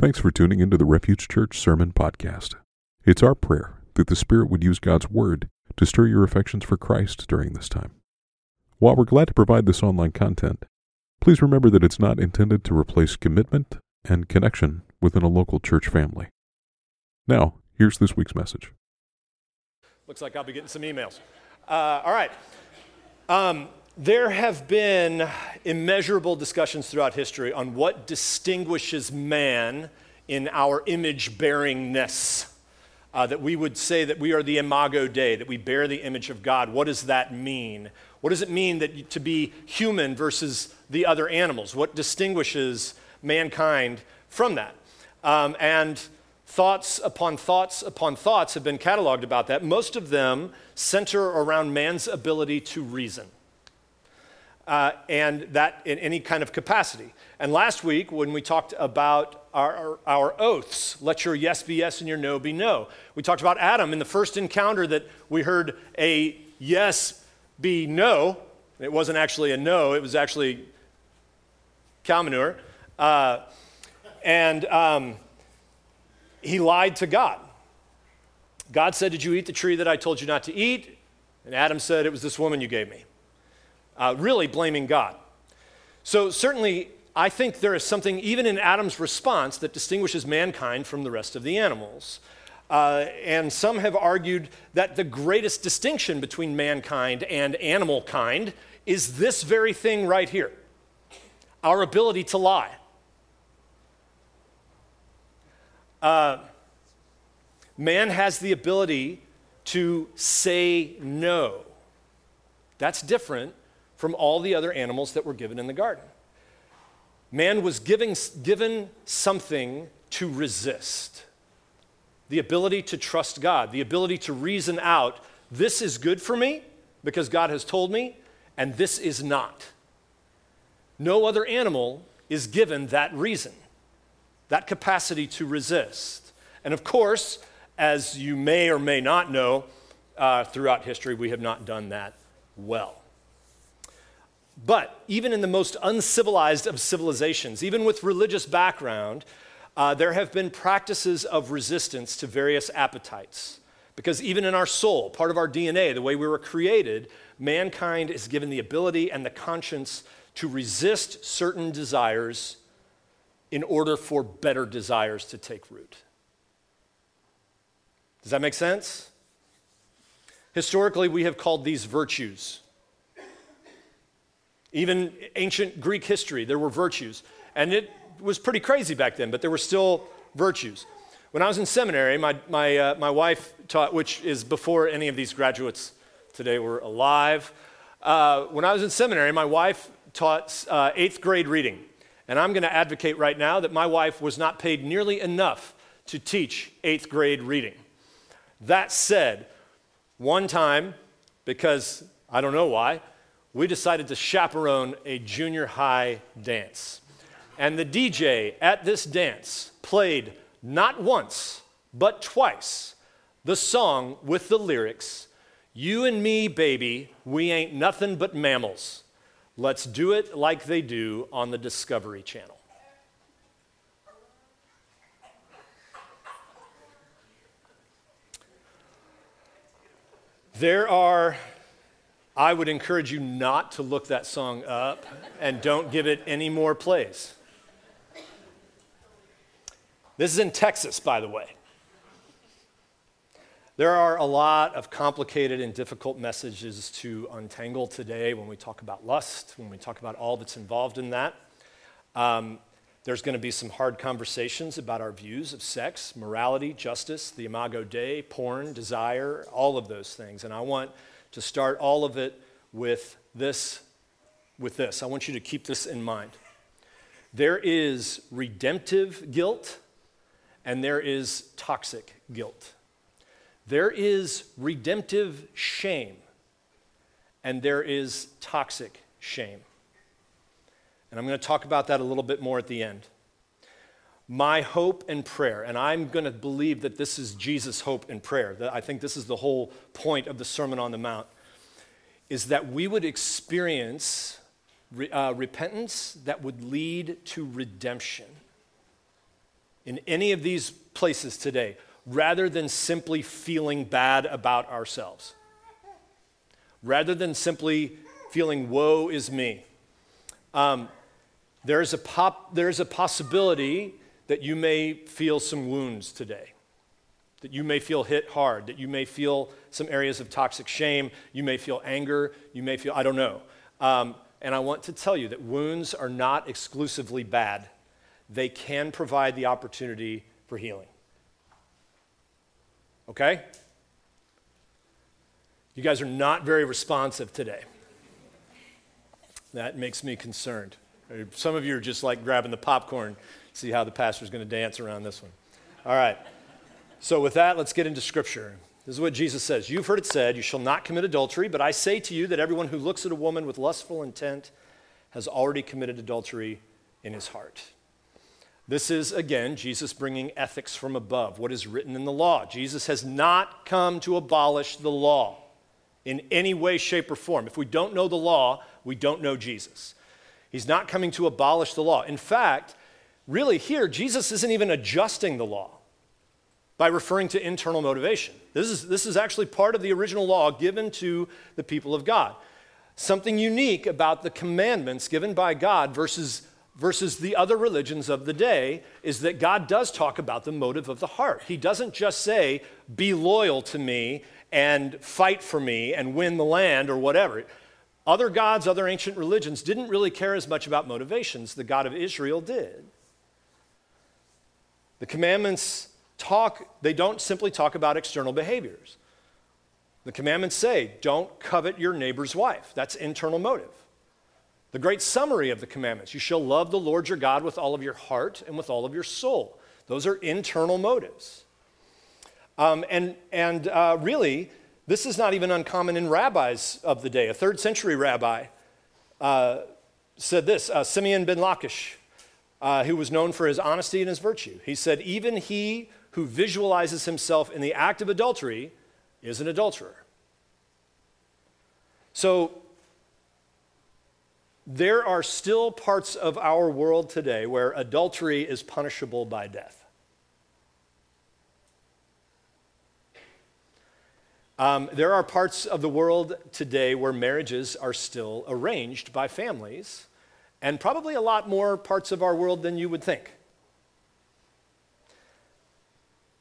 Thanks for tuning into the Refuge Church Sermon Podcast. It's our prayer that the Spirit would use God's Word to stir your affections for Christ during this time. While we're glad to provide this online content, please remember that it's not intended to replace commitment and connection within a local church family. Now, here's this week's message. Looks like I'll be getting some emails. Uh, all right. Um, there have been immeasurable discussions throughout history on what distinguishes man in our image bearingness. Uh, that we would say that we are the imago Dei, that we bear the image of God. What does that mean? What does it mean that to be human versus the other animals? What distinguishes mankind from that? Um, and thoughts upon thoughts upon thoughts have been cataloged about that. Most of them center around man's ability to reason uh, and that in any kind of capacity. And last week, when we talked about our, our, our, oaths, let your yes be yes and your no be no, we talked about Adam in the first encounter that we heard a yes be no. It wasn't actually a no, it was actually cow manure. Uh, and um, he lied to God. God said, Did you eat the tree that I told you not to eat? And Adam said, It was this woman you gave me uh, really blaming God. So, certainly, I think there is something even in Adam's response that distinguishes mankind from the rest of the animals. Uh, and some have argued that the greatest distinction between mankind and animal kind is this very thing right here our ability to lie. Uh, man has the ability to say no. That's different from all the other animals that were given in the garden. Man was giving, given something to resist the ability to trust God, the ability to reason out this is good for me because God has told me, and this is not. No other animal is given that reason, that capacity to resist. And of course, as you may or may not know, uh, throughout history, we have not done that well. But even in the most uncivilized of civilizations, even with religious background, uh, there have been practices of resistance to various appetites. Because even in our soul, part of our DNA, the way we were created, mankind is given the ability and the conscience to resist certain desires in order for better desires to take root. Does that make sense? Historically, we have called these virtues. Even ancient Greek history, there were virtues. And it was pretty crazy back then, but there were still virtues. When I was in seminary, my, my, uh, my wife taught, which is before any of these graduates today were alive. Uh, when I was in seminary, my wife taught uh, eighth grade reading. And I'm going to advocate right now that my wife was not paid nearly enough to teach eighth grade reading. That said, one time, because I don't know why, we decided to chaperone a junior high dance. And the DJ at this dance played not once, but twice the song with the lyrics You and me, baby, we ain't nothing but mammals. Let's do it like they do on the Discovery Channel. There are I would encourage you not to look that song up and don't give it any more plays. This is in Texas, by the way. There are a lot of complicated and difficult messages to untangle today when we talk about lust, when we talk about all that's involved in that. Um, there's going to be some hard conversations about our views of sex, morality, justice, the imago Dei, porn, desire, all of those things. And I want to start all of it with this with this. I want you to keep this in mind. There is redemptive guilt and there is toxic guilt. There is redemptive shame and there is toxic shame. And I'm going to talk about that a little bit more at the end my hope and prayer, and I'm going to believe that this is Jesus' hope and prayer, that I think this is the whole point of the Sermon on the Mount, is that we would experience uh, repentance that would lead to redemption in any of these places today rather than simply feeling bad about ourselves, rather than simply feeling, woe is me. Um, there's, a pop, there's a possibility that you may feel some wounds today, that you may feel hit hard, that you may feel some areas of toxic shame, you may feel anger, you may feel, I don't know. Um, and I want to tell you that wounds are not exclusively bad, they can provide the opportunity for healing. Okay? You guys are not very responsive today. That makes me concerned. Some of you are just like grabbing the popcorn, see how the pastor's going to dance around this one. All right. So, with that, let's get into scripture. This is what Jesus says You've heard it said, You shall not commit adultery, but I say to you that everyone who looks at a woman with lustful intent has already committed adultery in his heart. This is, again, Jesus bringing ethics from above, what is written in the law. Jesus has not come to abolish the law in any way, shape, or form. If we don't know the law, we don't know Jesus. He's not coming to abolish the law. In fact, really, here, Jesus isn't even adjusting the law by referring to internal motivation. This is, this is actually part of the original law given to the people of God. Something unique about the commandments given by God versus versus the other religions of the day is that God does talk about the motive of the heart. He doesn't just say, be loyal to me and fight for me and win the land or whatever. Other gods, other ancient religions didn't really care as much about motivations. The God of Israel did. The commandments talk, they don't simply talk about external behaviors. The commandments say, don't covet your neighbor's wife. That's internal motive. The great summary of the commandments you shall love the Lord your God with all of your heart and with all of your soul. Those are internal motives. Um, and and uh, really, this is not even uncommon in rabbis of the day. A third century rabbi uh, said this uh, Simeon ben Lachish, uh, who was known for his honesty and his virtue. He said, Even he who visualizes himself in the act of adultery is an adulterer. So, there are still parts of our world today where adultery is punishable by death. Um, there are parts of the world today where marriages are still arranged by families, and probably a lot more parts of our world than you would think.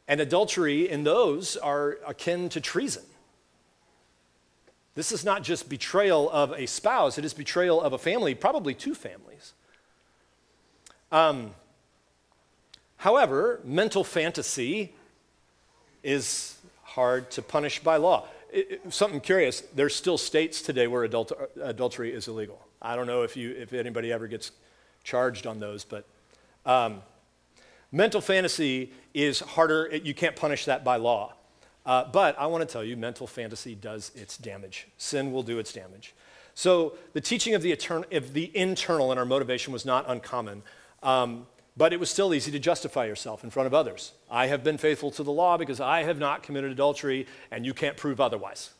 And adultery in those are akin to treason. This is not just betrayal of a spouse, it is betrayal of a family, probably two families. Um, however, mental fantasy is hard to punish by law. It, it, something curious, there's still states today where adult, adultery is illegal. I don't know if, you, if anybody ever gets charged on those, but um, mental fantasy is harder, you can't punish that by law. Uh, but I want to tell you, mental fantasy does its damage. Sin will do its damage. So the teaching of the, etern- of the internal in our motivation was not uncommon, um, but it was still easy to justify yourself in front of others. I have been faithful to the law because I have not committed adultery, and you can't prove otherwise.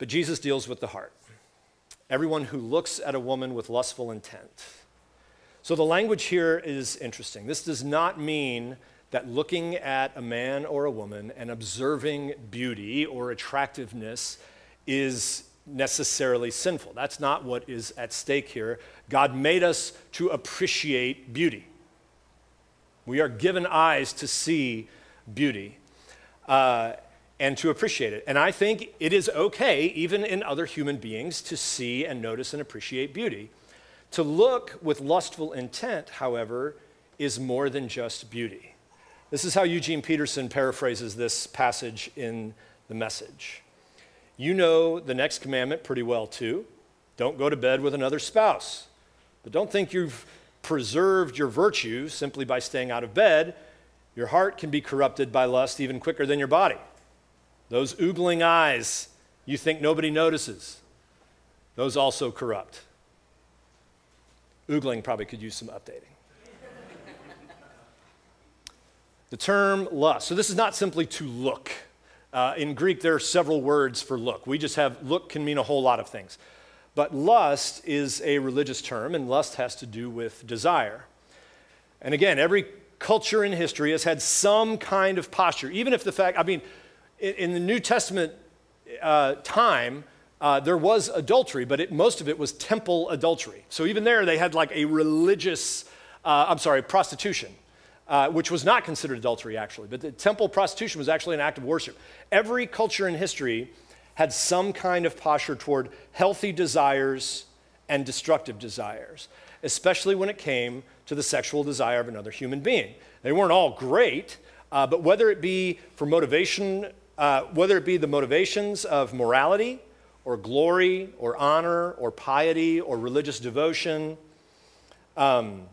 But Jesus deals with the heart. Everyone who looks at a woman with lustful intent so the language here is interesting. This does not mean that looking at a man or a woman and observing beauty or attractiveness is necessarily sinful. That's not what is at stake here. God made us to appreciate beauty. We are given eyes to see beauty uh, and to appreciate it. And I think it is okay, even in other human beings, to see and notice and appreciate beauty. To look with lustful intent, however, is more than just beauty. This is how Eugene Peterson paraphrases this passage in the message. You know the next commandment pretty well, too. Don't go to bed with another spouse. But don't think you've preserved your virtue simply by staying out of bed. Your heart can be corrupted by lust even quicker than your body. Those oogling eyes you think nobody notices, those also corrupt. Oogling probably could use some updating. the term lust. So, this is not simply to look. Uh, in Greek, there are several words for look. We just have look can mean a whole lot of things. But lust is a religious term, and lust has to do with desire. And again, every culture in history has had some kind of posture, even if the fact, I mean, in, in the New Testament uh, time, uh, there was adultery, but it, most of it was temple adultery. So even there, they had like a religious, uh, I'm sorry, prostitution. Uh, which was not considered adultery actually, but the temple prostitution was actually an act of worship. Every culture in history had some kind of posture toward healthy desires and destructive desires, especially when it came to the sexual desire of another human being. They weren't all great, uh, but whether it be for motivation, uh, whether it be the motivations of morality or glory or honor or piety or religious devotion, um,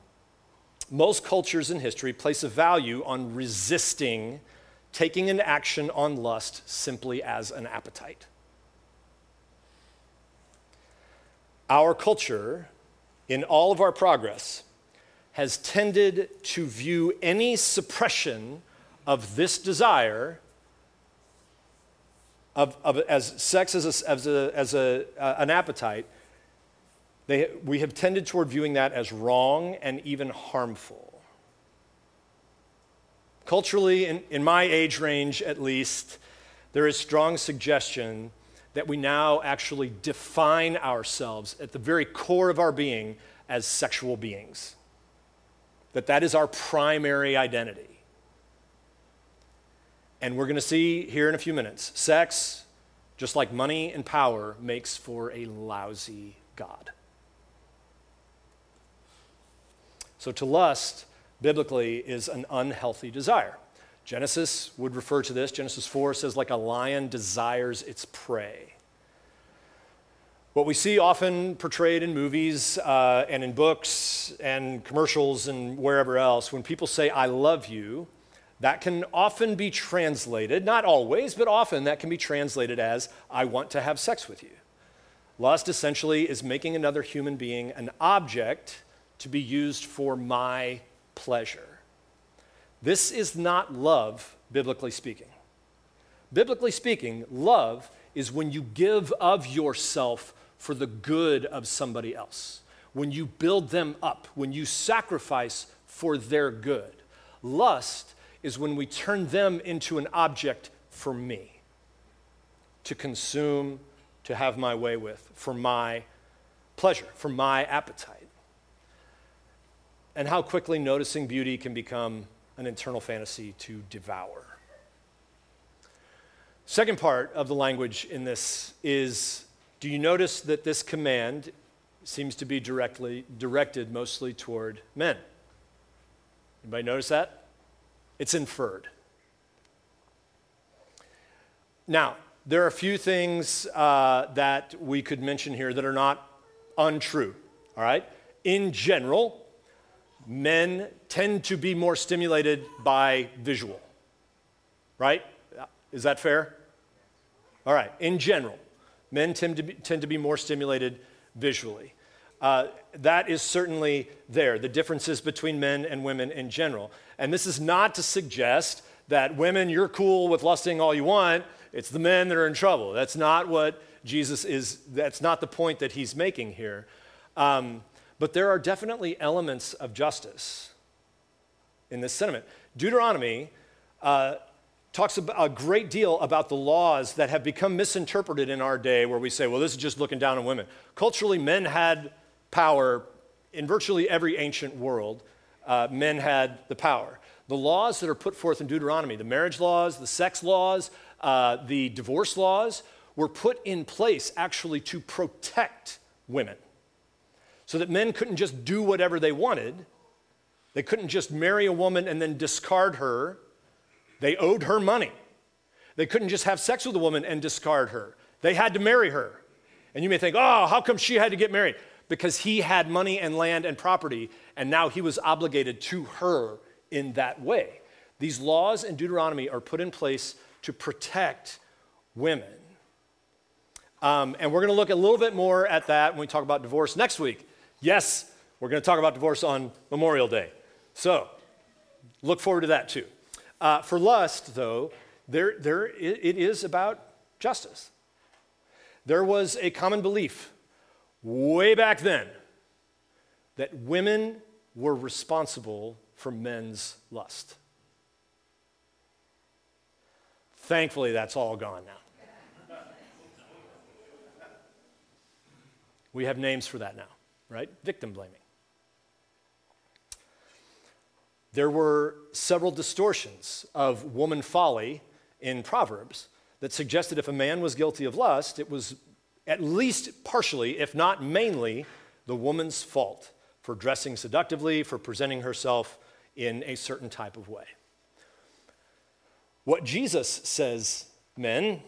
most cultures in history place a value on resisting taking an action on lust simply as an appetite. Our culture, in all of our progress, has tended to view any suppression of this desire of, of, as sex as, a, as, a, as a, uh, an appetite they, we have tended toward viewing that as wrong and even harmful. Culturally, in, in my age range at least, there is strong suggestion that we now actually define ourselves at the very core of our being as sexual beings. That that is our primary identity. And we're going to see here in a few minutes sex, just like money and power, makes for a lousy God. So to lust, biblically, is an unhealthy desire. Genesis would refer to this. Genesis 4 says, like a lion desires its prey. What we see often portrayed in movies uh, and in books and commercials and wherever else, when people say, I love you, that can often be translated, not always, but often that can be translated as, I want to have sex with you. Lust essentially is making another human being an object to be used for my pleasure. This is not love, biblically speaking. Biblically speaking, love is when you give of yourself for the good of somebody else, when you build them up, when you sacrifice for their good. Lust is when we turn them into an object for me to consume, to have my way with, for my pleasure, for my appetite and how quickly noticing beauty can become an internal fantasy to devour. Second part of the language in this is do you notice that this command seems to be directly directed mostly toward men? Anybody notice that? It's inferred. Now, there are a few things uh, that we could mention here that are not untrue, all right? In general, men tend to be more stimulated by visual, right? Is that fair? All right, in general, men tend to be, tend to be more stimulated visually. Uh, that is certainly there, the differences between men and women in general. And this is not to suggest that women, you're cool with lusting all you want, it's the men that are in trouble. That's not what Jesus is, that's not the point that he's making here. Um, but there are definitely elements of justice in this sentiment. Deuteronomy uh, talks a great deal about the laws that have become misinterpreted in our day, where we say, well, this is just looking down on women. Culturally, men had power in virtually every ancient world, uh, men had the power. The laws that are put forth in Deuteronomy, the marriage laws, the sex laws, uh, the divorce laws, were put in place actually to protect women so that men couldn't just do whatever they wanted. They couldn't just marry a woman and then discard her. They owed her money. They couldn't just have sex with a woman and discard her. They had to marry her. And you may think, oh, how come she had to get married? Because he had money and land and property, and now he was obligated to her in that way. These laws in Deuteronomy are put in place to protect women. Um, and we're going to look a little bit more at that when we talk about divorce next week. Yes, we're going to talk about divorce on Memorial Day. So look forward to that too. Uh, for lust, though, there, there, it is about justice. There was a common belief way back then that women were responsible for men's lust. Thankfully, that's all gone now. We have names for that now, right? Victim blaming. There were several distortions of woman folly in Proverbs that suggested if a man was guilty of lust, it was at least partially, if not mainly, the woman's fault for dressing seductively, for presenting herself in a certain type of way. What Jesus says, men,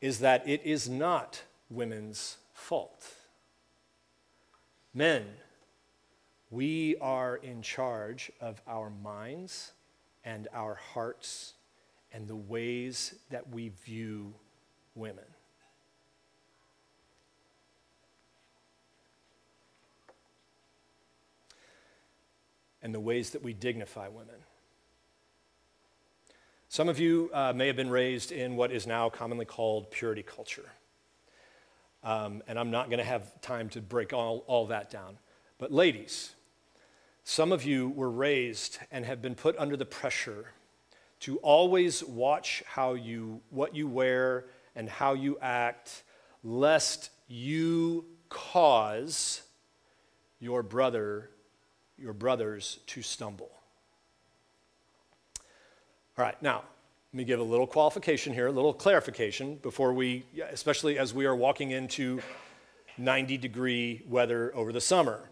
is that it is not women's fault. Men, we are in charge of our minds and our hearts and the ways that we view women. And the ways that we dignify women. Some of you uh, may have been raised in what is now commonly called purity culture. Um, and I'm not going to have time to break all, all that down. But, ladies, some of you were raised and have been put under the pressure to always watch how you, what you wear and how you act, lest you cause your brother, your brothers to stumble. All right, now, let me give a little qualification here, a little clarification before we, especially as we are walking into 90 degree weather over the summer.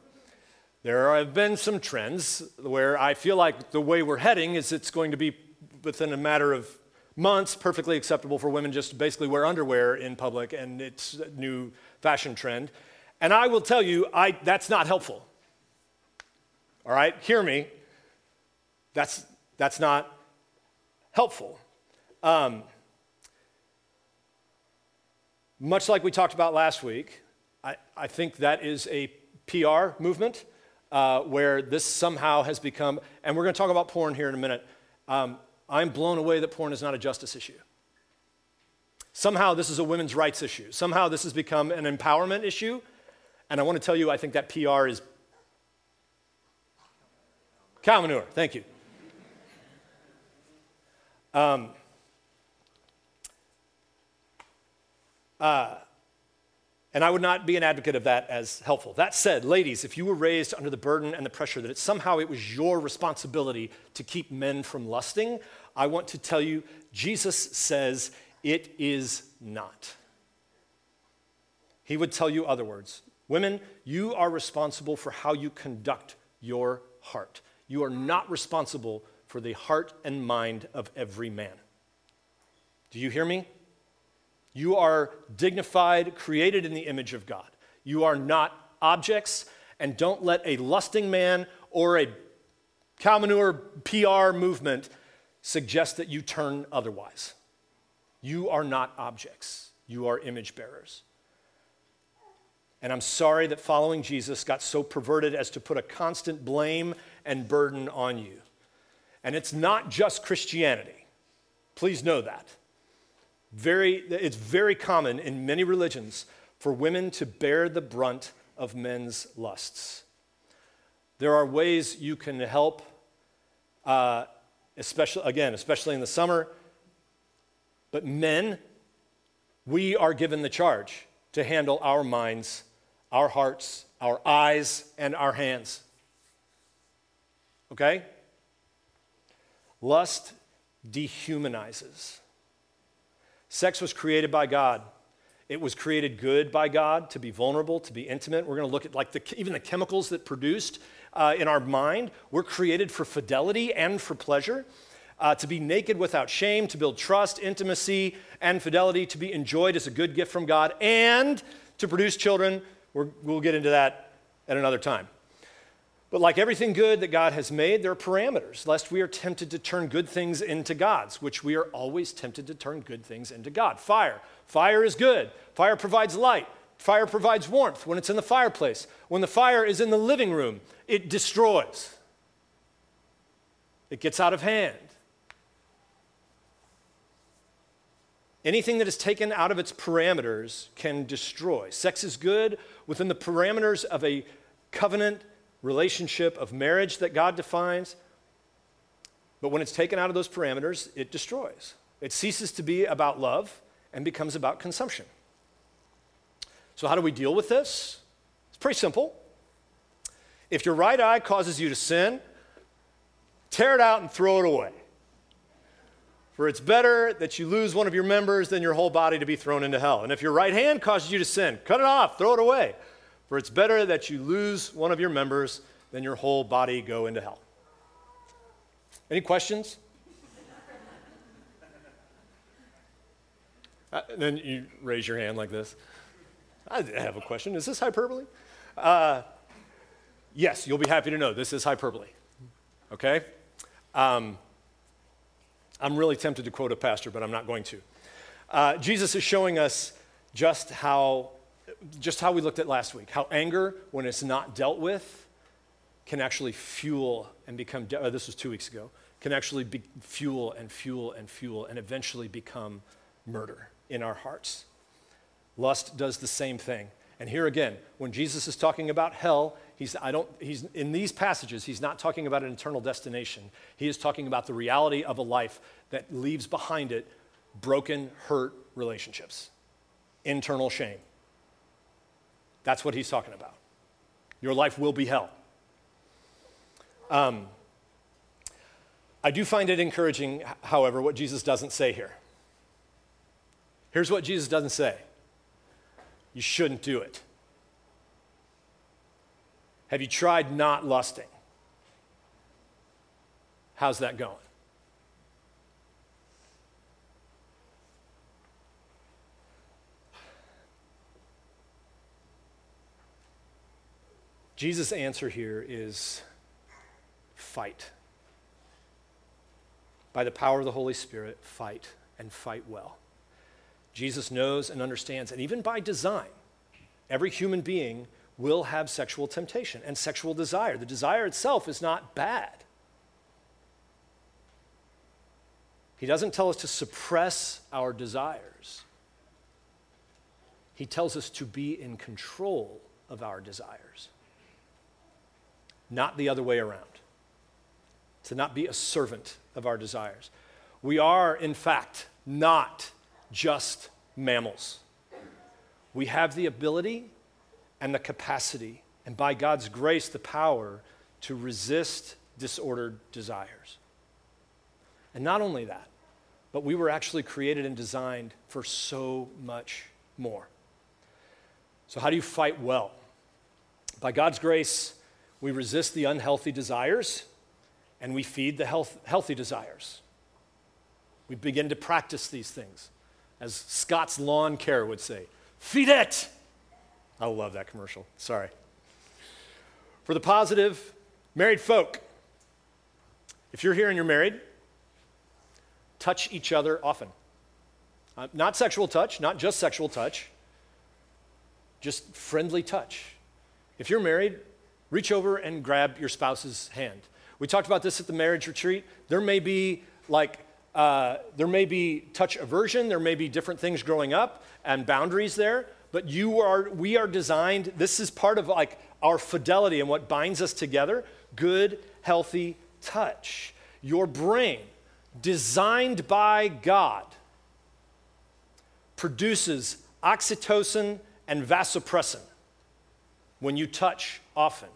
There have been some trends where I feel like the way we're heading is it's going to be within a matter of months perfectly acceptable for women just to basically wear underwear in public and it's a new fashion trend. And I will tell you, I, that's not helpful. All right, hear me. That's, that's not helpful. Um, much like we talked about last week, I, I think that is a PR movement uh, where this somehow has become, and we're going to talk about porn here in a minute. Um, I'm blown away that porn is not a justice issue. Somehow this is a women's rights issue. Somehow this has become an empowerment issue. And I want to tell you, I think that PR is cow manure. Thank you. Um, uh, and I would not be an advocate of that as helpful. That said, ladies, if you were raised under the burden and the pressure that it, somehow it was your responsibility to keep men from lusting, I want to tell you Jesus says it is not. He would tell you other words. Women, you are responsible for how you conduct your heart. You are not responsible for the heart and mind of every man. Do you hear me? You are dignified, created in the image of God. You are not objects, and don't let a lusting man or a cow manure PR movement suggest that you turn otherwise. You are not objects, you are image bearers. And I'm sorry that following Jesus got so perverted as to put a constant blame and burden on you. And it's not just Christianity. Please know that. Very, it's very common in many religions for women to bear the brunt of men's lusts. There are ways you can help, uh, especially, again, especially in the summer. But men, we are given the charge to handle our minds, our hearts, our eyes, and our hands. Okay? Lust dehumanizes. Sex was created by God. It was created good by God to be vulnerable, to be intimate. We're going to look at like the, even the chemicals that produced uh, in our mind. We're created for fidelity and for pleasure, uh, to be naked without shame, to build trust, intimacy, and fidelity, to be enjoyed as a good gift from God, and to produce children. we we'll get into that at another time. But like everything good that God has made, there are parameters, lest we are tempted to turn good things into gods, which we are always tempted to turn good things into God. Fire. Fire is good. Fire provides light. Fire provides warmth when it's in the fireplace. When the fire is in the living room, it destroys, it gets out of hand. Anything that is taken out of its parameters can destroy. Sex is good within the parameters of a covenant relationship of marriage that God defines. But when it's taken out of those parameters, it destroys. It ceases to be about love and becomes about consumption. So, how do we deal with this? It's pretty simple. If your right eye causes you to sin, tear it out and throw it away. For it's better that you lose one of your members than your whole body to be thrown into hell. And if your right hand causes you to sin, cut it off, throw it away. For it's better that you lose one of your members than your whole body go into hell. Any questions? uh, then you raise your hand like this. I have a question. Is this hyperbole? Uh, yes, you'll be happy to know this is hyperbole. Okay? Um, I'm really tempted to quote a pastor, but I'm not going to. Uh, Jesus is showing us just how, just how we looked at last week, how anger, when it's not dealt with, can actually fuel and become, de- uh, this was two weeks ago, can actually be fuel and fuel and fuel and eventually become murder in our hearts. Lust does the same thing. And here again, when Jesus is talking about hell, he's, I don't, he's, in these passages, he's not talking about an eternal destination. He is talking about the reality of a life that leaves behind it broken, hurt relationships, internal shame. That's what he's talking about. Your life will be hell. Um, I do find it encouraging, however, what Jesus doesn't say here. Here's what Jesus doesn't say you shouldn't do it. Have you tried not lusting? How's that going? Jesus' answer here is fight. By the power of the Holy Spirit, fight and fight well. Jesus knows and understands, and even by design, every human being will have sexual temptation and sexual desire. The desire itself is not bad. He doesn't tell us to suppress our desires. He tells us to be in control of our desires, not the other way around, to not be a servant of our desires. We are, in fact, not just mammals. We have the ability and the capacity, and by God's grace, the power to resist disordered desires. And not only that, but we were actually created and designed for so much more. So, how do you fight well? By God's grace, we resist the unhealthy desires and we feed the health, healthy desires. We begin to practice these things as Scott's Lawn Care would say, feed it. I love that commercial. Sorry. For the positive, married folk, if you're here and you're married, touch each other often. Uh, not sexual touch, not just sexual touch, just friendly touch. If you're married, reach over and grab your spouse's hand. We talked about this at the marriage retreat. There may be like uh, there may be touch aversion, there may be different things growing up and boundaries there, but you are, we are designed, this is part of like our fidelity and what binds us together good, healthy touch. Your brain, designed by God, produces oxytocin and vasopressin when you touch often.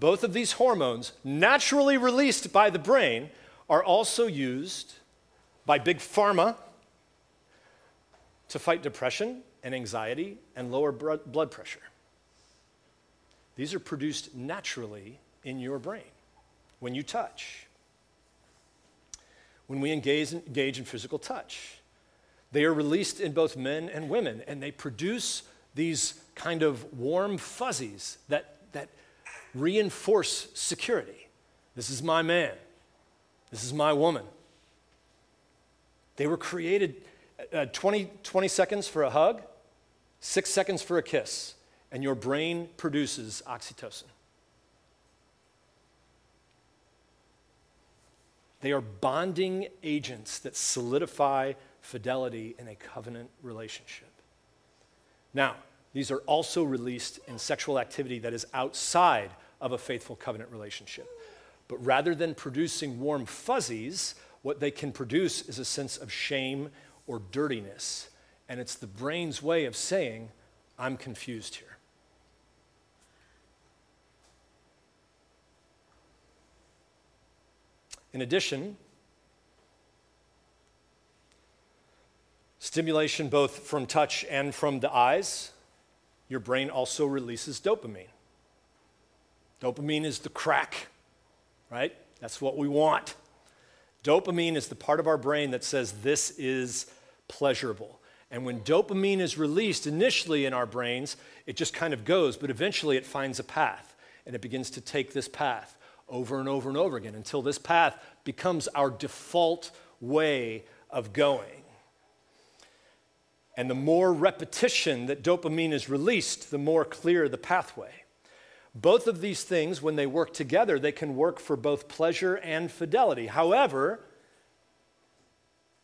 Both of these hormones, naturally released by the brain, are also used by big pharma to fight depression and anxiety and lower blood pressure. These are produced naturally in your brain when you touch. When we engage, engage in physical touch, they are released in both men and women, and they produce these kind of warm fuzzies that, that reinforce security. This is my man. This is my woman. They were created uh, 20, 20 seconds for a hug, six seconds for a kiss, and your brain produces oxytocin. They are bonding agents that solidify fidelity in a covenant relationship. Now, these are also released in sexual activity that is outside of a faithful covenant relationship. But rather than producing warm fuzzies, what they can produce is a sense of shame or dirtiness. And it's the brain's way of saying, I'm confused here. In addition, stimulation both from touch and from the eyes, your brain also releases dopamine. Dopamine is the crack, right? That's what we want. Dopamine is the part of our brain that says this is pleasurable. And when dopamine is released initially in our brains, it just kind of goes, but eventually it finds a path and it begins to take this path over and over and over again until this path becomes our default way of going. And the more repetition that dopamine is released, the more clear the pathway. Both of these things, when they work together, they can work for both pleasure and fidelity. However,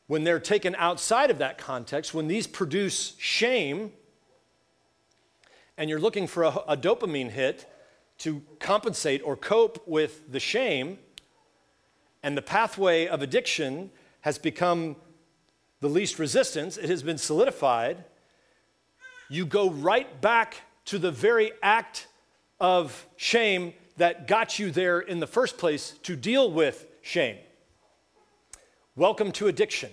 when they're taken outside of that context, when these produce shame, and you're looking for a, a dopamine hit to compensate or cope with the shame, and the pathway of addiction has become the least resistance, it has been solidified, you go right back to the very act of shame that got you there in the first place to deal with shame. Welcome to addiction.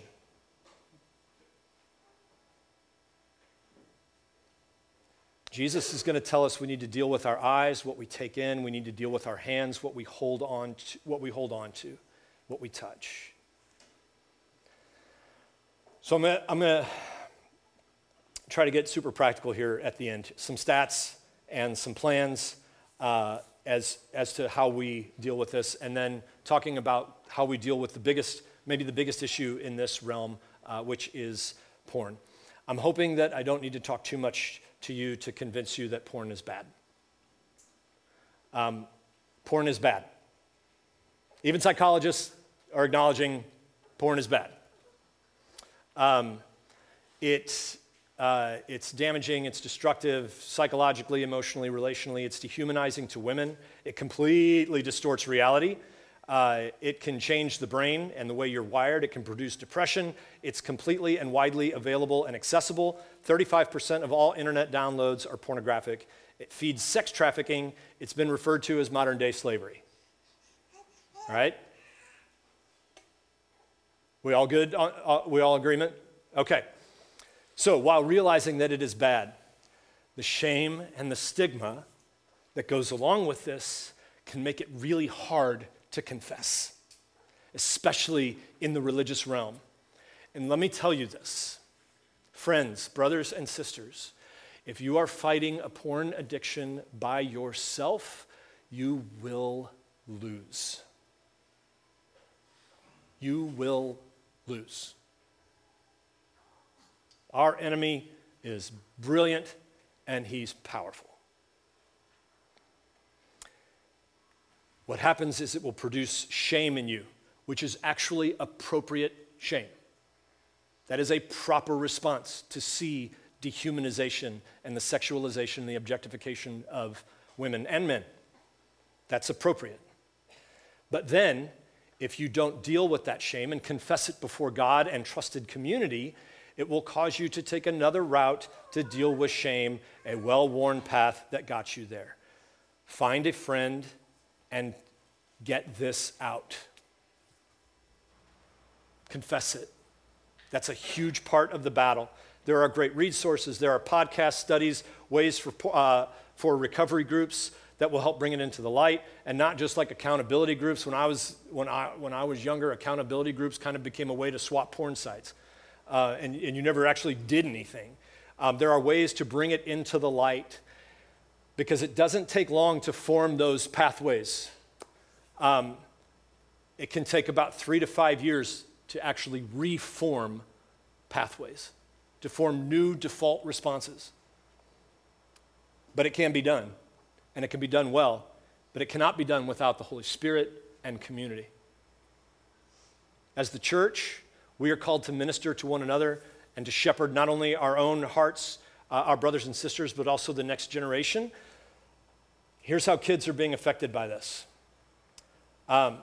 Jesus is going to tell us we need to deal with our eyes, what we take in, we need to deal with our hands, what we hold on to, what we hold on to, what we touch. So I'm going I'm to try to get super practical here at the end. Some stats and some plans uh, as, as to how we deal with this, and then talking about how we deal with the biggest, maybe the biggest issue in this realm, uh, which is porn. I'm hoping that I don't need to talk too much to you to convince you that porn is bad. Um, porn is bad. Even psychologists are acknowledging porn is bad. Um, it, uh, it's damaging, it's destructive psychologically, emotionally, relationally, it's dehumanizing to women. It completely distorts reality. Uh, it can change the brain and the way you're wired. It can produce depression. It's completely and widely available and accessible. 35% of all internet downloads are pornographic. It feeds sex trafficking. It's been referred to as modern day slavery. All right? We all good? Uh, uh, we all agreement? Okay. So while realizing that it is bad, the shame and the stigma that goes along with this can make it really hard to confess, especially in the religious realm. And let me tell you this friends, brothers, and sisters, if you are fighting a porn addiction by yourself, you will lose. You will lose. Our enemy is brilliant and he's powerful. What happens is it will produce shame in you, which is actually appropriate shame. That is a proper response to see dehumanization and the sexualization and the objectification of women and men. That's appropriate. But then, if you don't deal with that shame and confess it before God and trusted community, it will cause you to take another route to deal with shame, a well worn path that got you there. Find a friend and get this out. Confess it. That's a huge part of the battle. There are great resources, there are podcast studies, ways for, uh, for recovery groups that will help bring it into the light, and not just like accountability groups. When I was, when I, when I was younger, accountability groups kind of became a way to swap porn sites, uh, and, and you never actually did anything. Um, there are ways to bring it into the light because it doesn't take long to form those pathways. Um, it can take about three to five years to actually reform pathways, to form new default responses. But it can be done, and it can be done well, but it cannot be done without the Holy Spirit and community. As the church, we are called to minister to one another and to shepherd not only our own hearts, uh, our brothers and sisters, but also the next generation. Here's how kids are being affected by this um,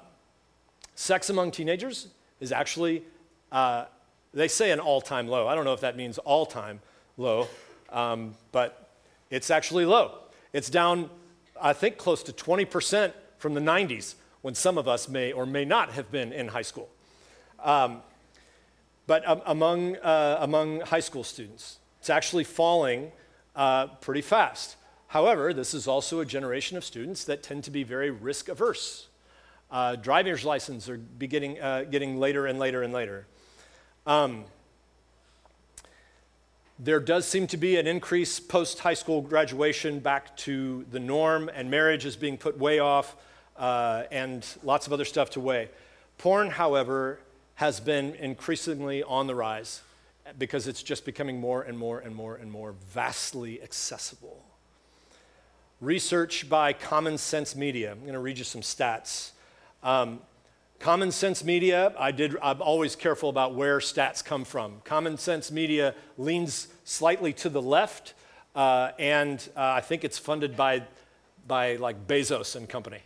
sex among teenagers is actually, uh, they say, an all time low. I don't know if that means all time low, um, but it's actually low. It's down, I think, close to 20% from the 90s when some of us may or may not have been in high school. Um, but um, among, uh, among high school students, it's actually falling uh, pretty fast. However, this is also a generation of students that tend to be very risk averse. Uh, driver's licenses are getting, uh, getting later and later and later. Um, there does seem to be an increase post high school graduation back to the norm, and marriage is being put way off, uh, and lots of other stuff to weigh. Porn, however, has been increasingly on the rise because it's just becoming more and more and more and more vastly accessible. Research by Common Sense Media. I'm going to read you some stats. Um, Common Sense Media, I did, I'm always careful about where stats come from. Common Sense Media leans slightly to the left, uh, and uh, I think it's funded by, by like Bezos and company.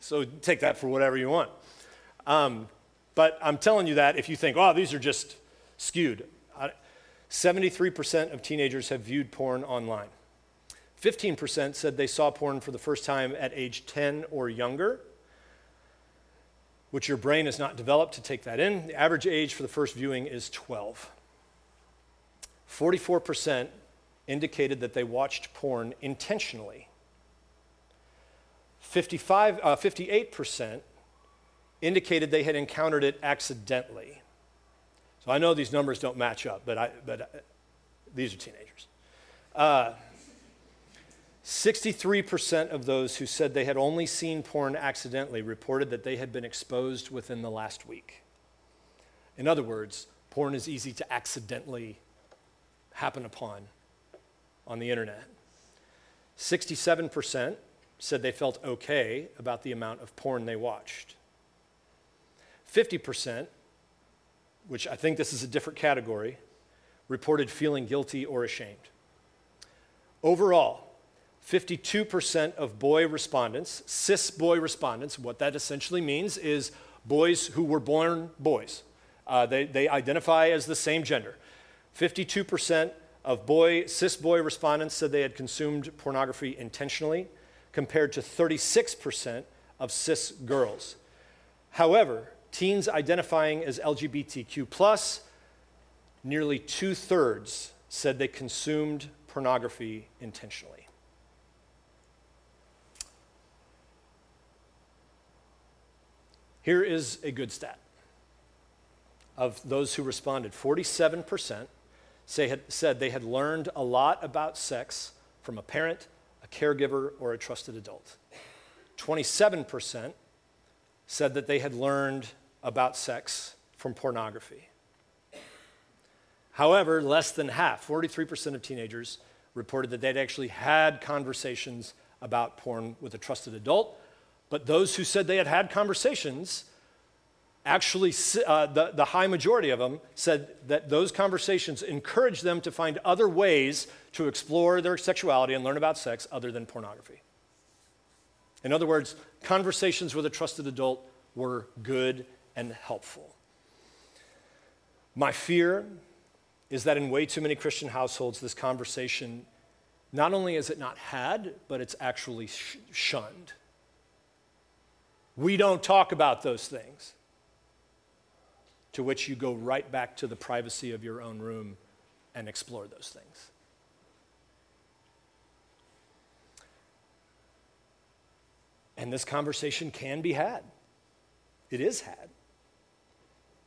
So take that for whatever you want. Um, but I'm telling you that if you think, oh, these are just skewed. 73% of teenagers have viewed porn online. 15% said they saw porn for the first time at age 10 or younger, which your brain is not developed to take that in. The average age for the first viewing is 12. 44% indicated that they watched porn intentionally. 55, uh, 58% indicated they had encountered it accidentally. So I know these numbers don't match up, but, I, but uh, these are teenagers. Uh, 63% of those who said they had only seen porn accidentally reported that they had been exposed within the last week. In other words, porn is easy to accidentally happen upon on the internet. 67% said they felt okay about the amount of porn they watched. 50%, which I think this is a different category, reported feeling guilty or ashamed. Overall, 52% of boy respondents, cis boy respondents, what that essentially means is boys who were born boys. Uh, they, they identify as the same gender. 52% of boy, cis boy respondents said they had consumed pornography intentionally, compared to 36% of cis girls. However, teens identifying as LGBTQ, nearly two thirds said they consumed pornography intentionally. Here is a good stat. Of those who responded, 47% say, had, said they had learned a lot about sex from a parent, a caregiver, or a trusted adult. 27% said that they had learned about sex from pornography. However, less than half, 43% of teenagers, reported that they'd actually had conversations about porn with a trusted adult. But those who said they had had conversations, actually, uh, the, the high majority of them said that those conversations encouraged them to find other ways to explore their sexuality and learn about sex other than pornography. In other words, conversations with a trusted adult were good and helpful. My fear is that in way too many Christian households, this conversation not only is it not had, but it's actually sh- shunned. We don't talk about those things. To which you go right back to the privacy of your own room and explore those things. And this conversation can be had. It is had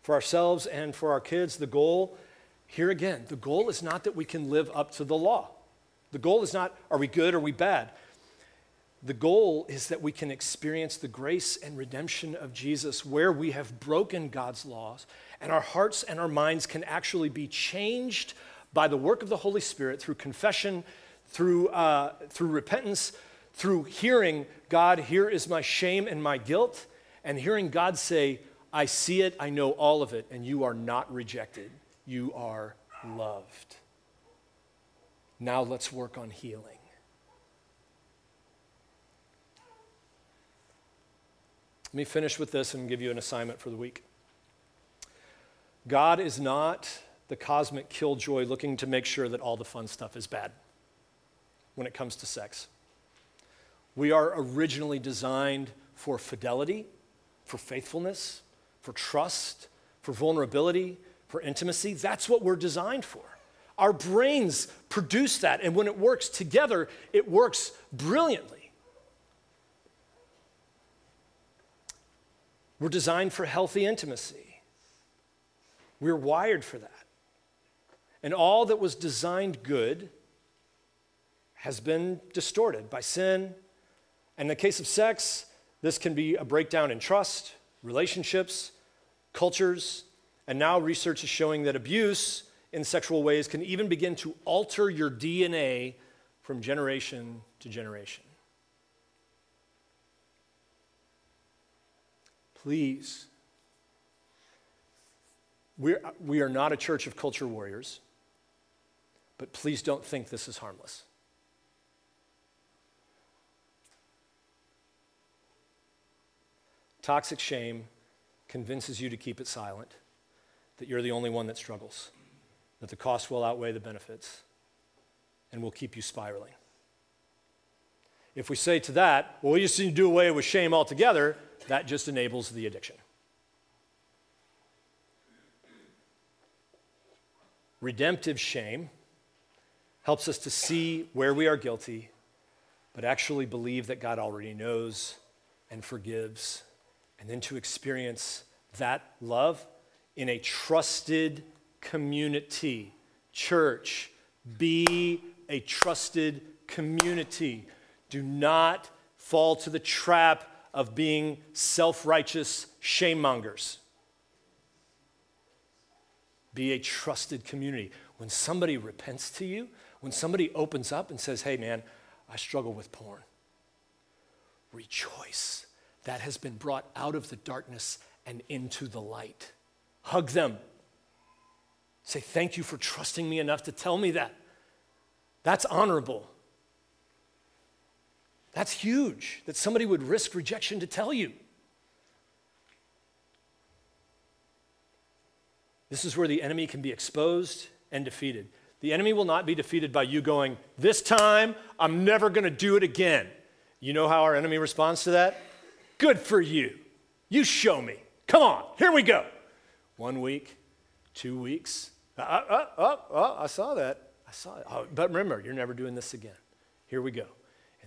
for ourselves and for our kids. The goal, here again, the goal is not that we can live up to the law. The goal is not, are we good or are we bad? The goal is that we can experience the grace and redemption of Jesus where we have broken God's laws and our hearts and our minds can actually be changed by the work of the Holy Spirit through confession, through, uh, through repentance, through hearing, God, here is my shame and my guilt, and hearing God say, I see it, I know all of it, and you are not rejected. You are loved. Now let's work on healing. Let me finish with this and give you an assignment for the week. God is not the cosmic killjoy looking to make sure that all the fun stuff is bad when it comes to sex. We are originally designed for fidelity, for faithfulness, for trust, for vulnerability, for intimacy. That's what we're designed for. Our brains produce that, and when it works together, it works brilliantly. We're designed for healthy intimacy. We're wired for that. And all that was designed good has been distorted by sin. And in the case of sex, this can be a breakdown in trust, relationships, cultures, and now research is showing that abuse in sexual ways can even begin to alter your DNA from generation to generation. Please, we're, we are not a church of culture warriors. But please don't think this is harmless. Toxic shame convinces you to keep it silent, that you're the only one that struggles, that the cost will outweigh the benefits, and will keep you spiraling. If we say to that, well, we just need to do away with shame altogether, that just enables the addiction. Redemptive shame helps us to see where we are guilty, but actually believe that God already knows and forgives, and then to experience that love in a trusted community. Church, be a trusted community. Do not fall to the trap of being self righteous shame mongers. Be a trusted community. When somebody repents to you, when somebody opens up and says, hey, man, I struggle with porn, rejoice. That has been brought out of the darkness and into the light. Hug them. Say, thank you for trusting me enough to tell me that. That's honorable. That's huge that somebody would risk rejection to tell you. This is where the enemy can be exposed and defeated. The enemy will not be defeated by you going, This time, I'm never going to do it again. You know how our enemy responds to that? Good for you. You show me. Come on, here we go. One week, two weeks. Uh, uh, uh, uh, I saw that. I saw it. Oh, but remember, you're never doing this again. Here we go.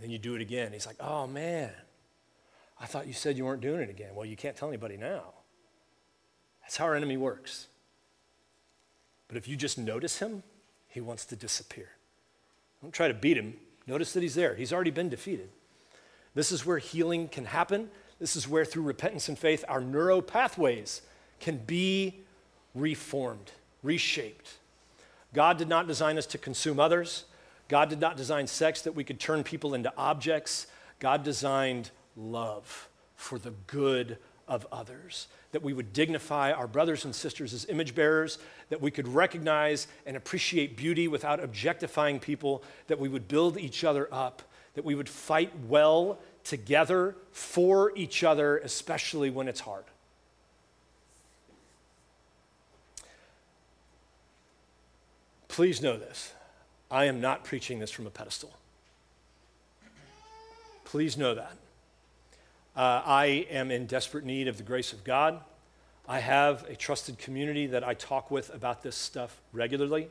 And then you do it again. He's like, oh man, I thought you said you weren't doing it again. Well, you can't tell anybody now. That's how our enemy works. But if you just notice him, he wants to disappear. Don't try to beat him. Notice that he's there. He's already been defeated. This is where healing can happen. This is where, through repentance and faith, our neuro pathways can be reformed, reshaped. God did not design us to consume others. God did not design sex that we could turn people into objects. God designed love for the good of others that we would dignify our brothers and sisters as image bearers, that we could recognize and appreciate beauty without objectifying people, that we would build each other up, that we would fight well together for each other, especially when it's hard. Please know this I am not preaching this from a pedestal. Please know that. Uh, I am in desperate need of the grace of God. I have a trusted community that I talk with about this stuff regularly.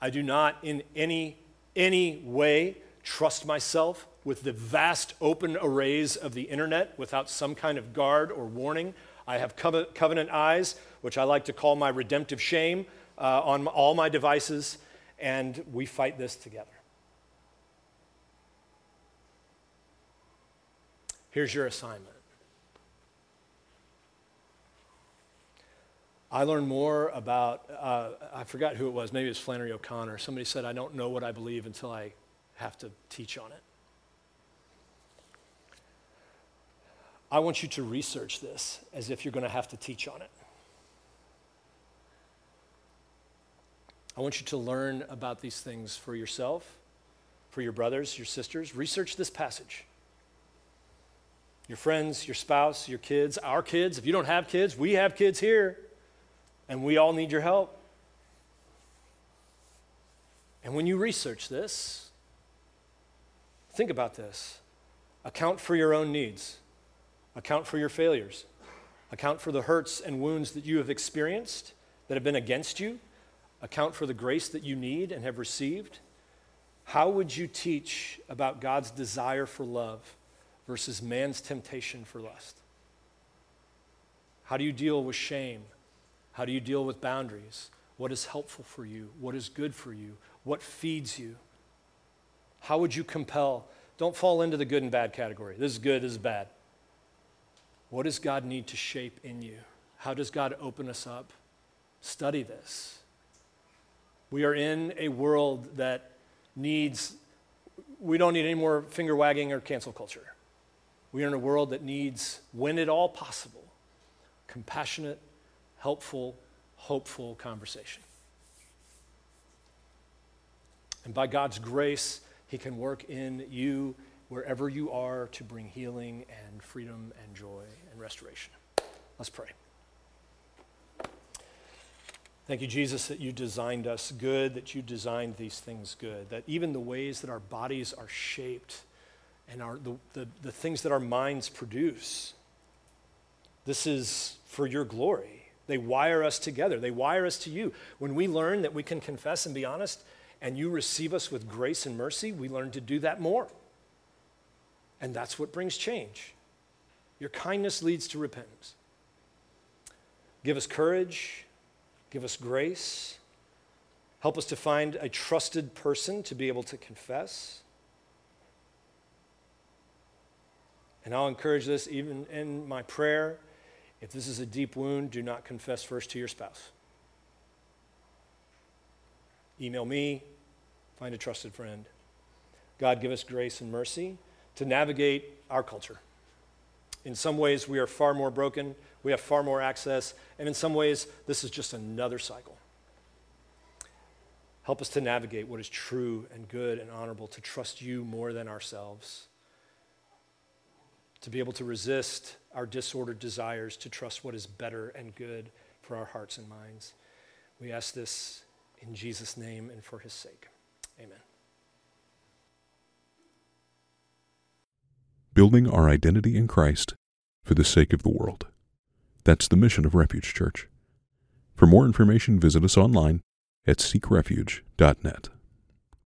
I do not in any, any way trust myself with the vast open arrays of the internet without some kind of guard or warning. I have covenant eyes, which I like to call my redemptive shame, uh, on all my devices, and we fight this together. Here's your assignment. I learned more about, uh, I forgot who it was, maybe it was Flannery O'Connor. Somebody said, I don't know what I believe until I have to teach on it. I want you to research this as if you're going to have to teach on it. I want you to learn about these things for yourself, for your brothers, your sisters. Research this passage. Your friends, your spouse, your kids, our kids. If you don't have kids, we have kids here, and we all need your help. And when you research this, think about this. Account for your own needs. Account for your failures. Account for the hurts and wounds that you have experienced that have been against you. Account for the grace that you need and have received. How would you teach about God's desire for love versus man's temptation for lust? How do you deal with shame? How do you deal with boundaries? What is helpful for you? What is good for you? What feeds you? How would you compel? Don't fall into the good and bad category. This is good, this is bad. What does God need to shape in you? How does God open us up? Study this. We are in a world that needs, we don't need any more finger wagging or cancel culture. We are in a world that needs, when at all possible, compassionate, helpful, hopeful conversation. And by God's grace, He can work in you wherever you are to bring healing and freedom and joy and restoration. Let's pray. Thank you, Jesus, that you designed us good, that you designed these things good, that even the ways that our bodies are shaped and our, the, the, the things that our minds produce, this is for your glory. They wire us together, they wire us to you. When we learn that we can confess and be honest, and you receive us with grace and mercy, we learn to do that more. And that's what brings change. Your kindness leads to repentance. Give us courage, give us grace, help us to find a trusted person to be able to confess. And I'll encourage this even in my prayer. If this is a deep wound, do not confess first to your spouse. Email me, find a trusted friend. God, give us grace and mercy to navigate our culture. In some ways, we are far more broken, we have far more access, and in some ways, this is just another cycle. Help us to navigate what is true and good and honorable, to trust you more than ourselves, to be able to resist our disordered desires, to trust what is better and good for our hearts and minds. We ask this in Jesus' name and for his sake. Amen. Building our identity in Christ for the sake of the world. That's the mission of Refuge Church. For more information, visit us online at seekrefuge.net.